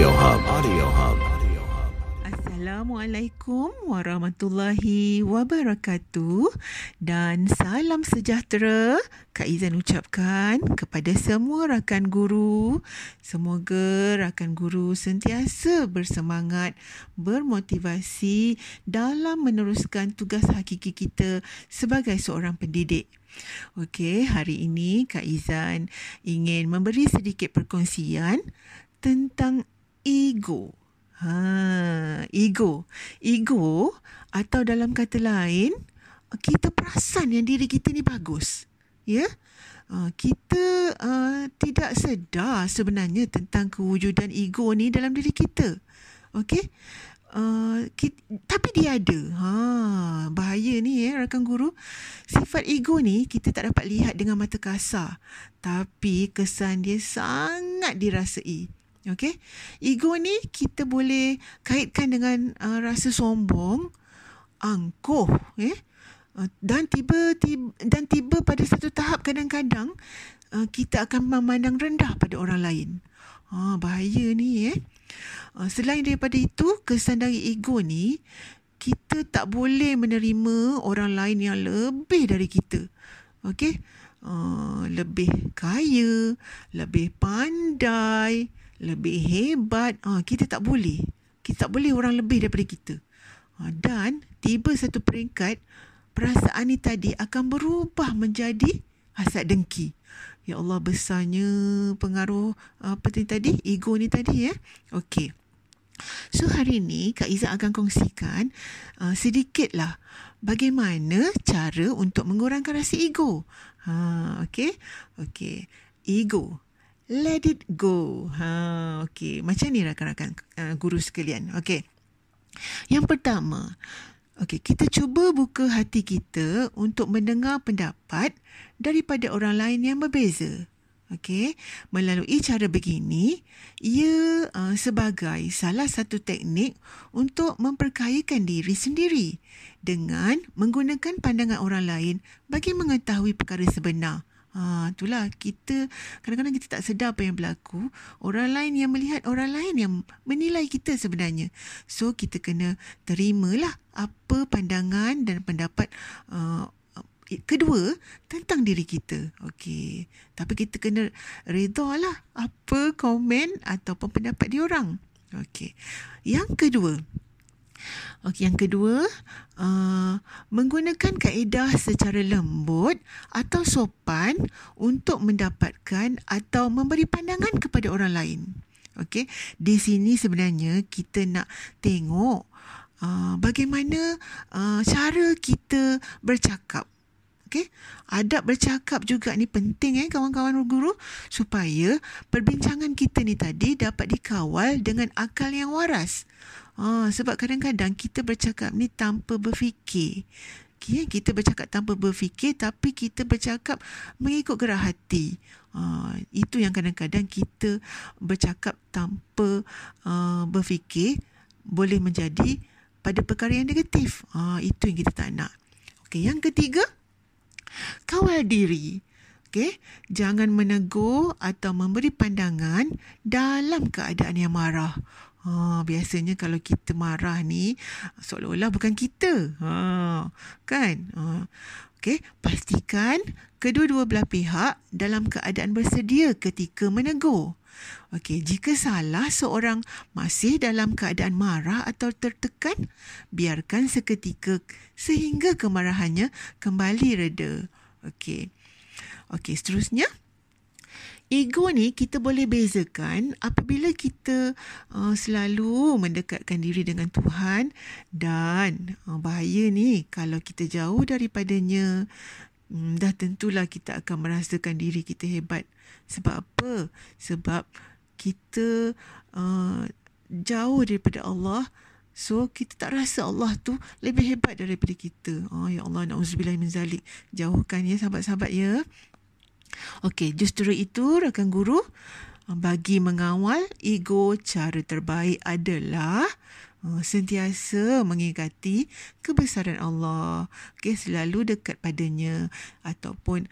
Audio Hub. Audio Hub. Assalamualaikum warahmatullahi wabarakatuh dan salam sejahtera Kak Izan ucapkan kepada semua rakan guru. Semoga rakan guru sentiasa bersemangat, bermotivasi dalam meneruskan tugas hakiki kita sebagai seorang pendidik. Okey, hari ini Kak Izan ingin memberi sedikit perkongsian tentang ego. Ha, ego. Ego atau dalam kata lain, kita perasan yang diri kita ni bagus. Ya? Uh, kita uh, tidak sedar sebenarnya tentang kewujudan ego ni dalam diri kita. Okey? Uh, kita, tapi dia ada. Ha, bahaya ni ya rakan guru. Sifat ego ni kita tak dapat lihat dengan mata kasar. Tapi kesan dia sangat dirasai. Okey. Ego ni kita boleh kaitkan dengan uh, rasa sombong, angkuh, eh. Uh, dan tiba, tiba dan tiba pada satu tahap kadang-kadang uh, kita akan memandang rendah pada orang lain. Ha, bahaya ni eh. Uh, selain daripada itu, kesan dari ego ni kita tak boleh menerima orang lain yang lebih dari kita. Okey. Uh, lebih kaya, lebih pandai, lebih hebat, ah, kita tak boleh. Kita tak boleh orang lebih daripada kita. Ah, dan tiba satu peringkat, perasaan ni tadi akan berubah menjadi hasad dengki. Ya Allah besarnya pengaruh apa ni tadi? Ego ni tadi ya. Okey. So hari ini Kak Iza akan kongsikan uh, sedikitlah bagaimana cara untuk mengurangkan rasa ego. Ha, okey. Okey. Ego let it go. Ha, okey. Macam ni rakan-rakan uh, guru sekalian. Okey. Yang pertama, okey, kita cuba buka hati kita untuk mendengar pendapat daripada orang lain yang berbeza. Okey, melalui cara begini, ia uh, sebagai salah satu teknik untuk memperkayakan diri sendiri dengan menggunakan pandangan orang lain bagi mengetahui perkara sebenar. Ha, itulah kita kadang-kadang kita tak sedar apa yang berlaku. Orang lain yang melihat orang lain yang menilai kita sebenarnya. So kita kena terimalah apa pandangan dan pendapat uh, kedua tentang diri kita. Okey. Tapi kita kena redalah apa komen ataupun pendapat diorang. Okey. Yang kedua, Okey, yang kedua, uh, menggunakan kaedah secara lembut atau sopan untuk mendapatkan atau memberi pandangan kepada orang lain. Okey, di sini sebenarnya kita nak tengok uh, bagaimana uh, cara kita bercakap. Okey, adab bercakap juga ni penting eh kawan-kawan guru supaya perbincangan kita ni tadi dapat dikawal dengan akal yang waras. Ha, sebab kadang-kadang kita bercakap ni tanpa berfikir. Okay, kita bercakap tanpa berfikir tapi kita bercakap mengikut gerak hati. Ha, itu yang kadang-kadang kita bercakap tanpa uh, berfikir boleh menjadi pada perkara yang negatif. Ha, itu yang kita tak nak. Okay, yang ketiga, kawal diri. Okay, jangan menegur atau memberi pandangan dalam keadaan yang marah. Ha, biasanya kalau kita marah ni seolah-olah bukan kita. Ha, kan? Ha. Okey, pastikan kedua-dua belah pihak dalam keadaan bersedia ketika menegur. Okey, jika salah seorang masih dalam keadaan marah atau tertekan, biarkan seketika sehingga kemarahannya kembali reda. Okey. Okey, seterusnya ego ni kita boleh bezakan apabila kita uh, selalu mendekatkan diri dengan Tuhan dan uh, bahaya ni kalau kita jauh daripadanya um, dah tentulah kita akan merasakan diri kita hebat sebab apa sebab kita uh, jauh daripada Allah So kita tak rasa Allah tu lebih hebat daripada kita. Oh ya Allah nauzubillah min zalik. Jauhkan ya sahabat-sahabat ya. Okey, justru itu rakan guru bagi mengawal ego cara terbaik adalah sentiasa mengingati kebesaran Allah. Okey, selalu dekat padanya ataupun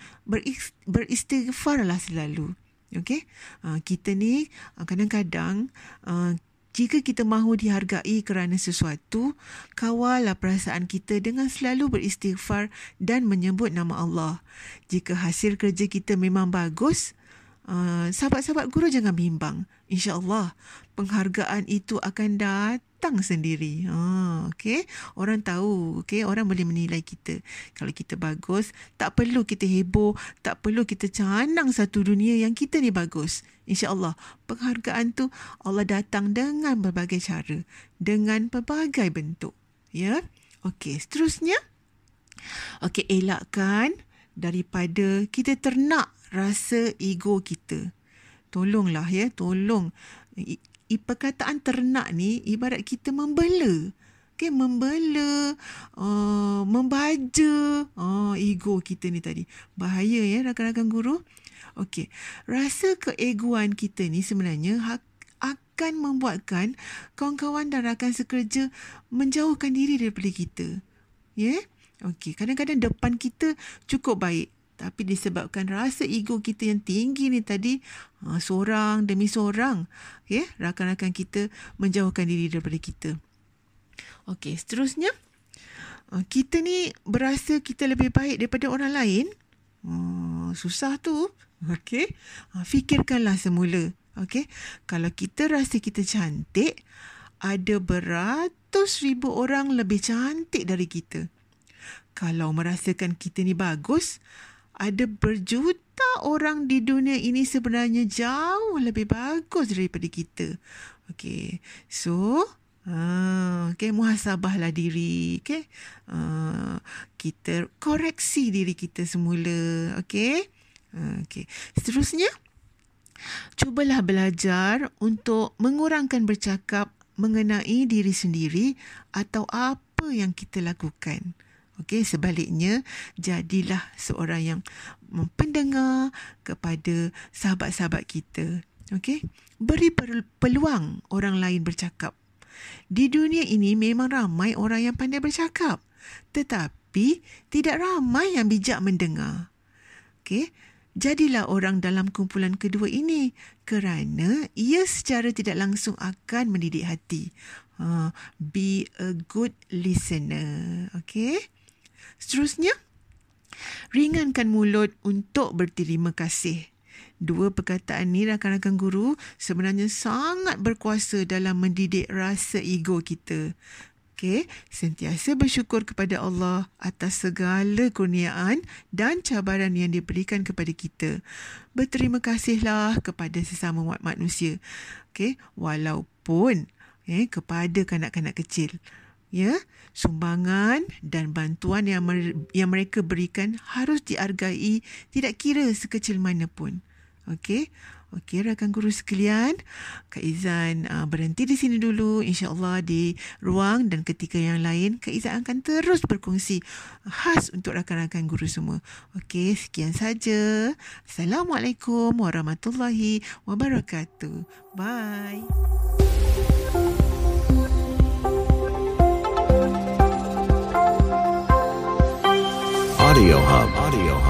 beristighfarlah selalu. Okey, uh, kita ni uh, kadang-kadang uh, jika kita mahu dihargai kerana sesuatu, kawallah perasaan kita dengan selalu beristighfar dan menyebut nama Allah. Jika hasil kerja kita memang bagus, uh, sahabat-sahabat guru jangan bimbang. InsyaAllah penghargaan itu akan datang sendiri. Ha, okay. Orang tahu. Okay. Orang boleh menilai kita. Kalau kita bagus, tak perlu kita heboh. Tak perlu kita canang satu dunia yang kita ni bagus. InsyaAllah penghargaan tu Allah datang dengan berbagai cara. Dengan berbagai bentuk. Ya. Okey. Seterusnya. Okey. Elakkan daripada kita ternak rasa ego kita. Tolonglah ya. Tolong perkataan ternak ni ibarat kita membela. Okay, membela, uh, membaja uh, ego kita ni tadi. Bahaya ya rakan-rakan guru. Okey, rasa keegoan kita ni sebenarnya ha- akan membuatkan kawan-kawan dan rakan sekerja menjauhkan diri daripada kita. Ya? Yeah? Okey, kadang-kadang depan kita cukup baik. Tapi disebabkan rasa ego kita yang tinggi ni tadi, ha, seorang demi seorang, okay, rakan-rakan kita menjauhkan diri daripada kita. Okey, seterusnya, ha, kita ni berasa kita lebih baik daripada orang lain. Ha, susah tu. Okey, ha, fikirkanlah semula. Okey, kalau kita rasa kita cantik, ada beratus ribu orang lebih cantik dari kita. Kalau merasakan kita ni bagus, ada berjuta orang di dunia ini sebenarnya jauh lebih bagus daripada kita. Okay. So, uh, okay, muhasabahlah diri. Okay. Uh, kita koreksi diri kita semula. Okay. Uh, okay. Seterusnya, cubalah belajar untuk mengurangkan bercakap mengenai diri sendiri atau apa yang kita lakukan. Okey, sebaliknya jadilah seorang yang pendengar kepada sahabat-sahabat kita. Okey, beri peluang orang lain bercakap. Di dunia ini memang ramai orang yang pandai bercakap, tetapi tidak ramai yang bijak mendengar. Okey, jadilah orang dalam kumpulan kedua ini kerana ia secara tidak langsung akan mendidik hati. Uh, be a good listener. Okay. Seterusnya, ringankan mulut untuk berterima kasih. Dua perkataan ni rakan-rakan guru sebenarnya sangat berkuasa dalam mendidik rasa ego kita. Okay, sentiasa bersyukur kepada Allah atas segala kurniaan dan cabaran yang diberikan kepada kita. Berterima kasihlah kepada sesama manusia. Okay, walaupun eh, kepada kanak-kanak kecil ya sumbangan dan bantuan yang yang mereka berikan harus dihargai tidak kira sekecil mana pun. Okey? Okey rakan guru sekalian Kak Izan uh, berhenti di sini dulu. Insyaallah di ruang dan ketika yang lain Kak Izan akan terus berkongsi khas untuk rakan-rakan guru semua. Okey sekian saja. Assalamualaikum warahmatullahi wabarakatuh. Bye Audio Hub. Audio Hub.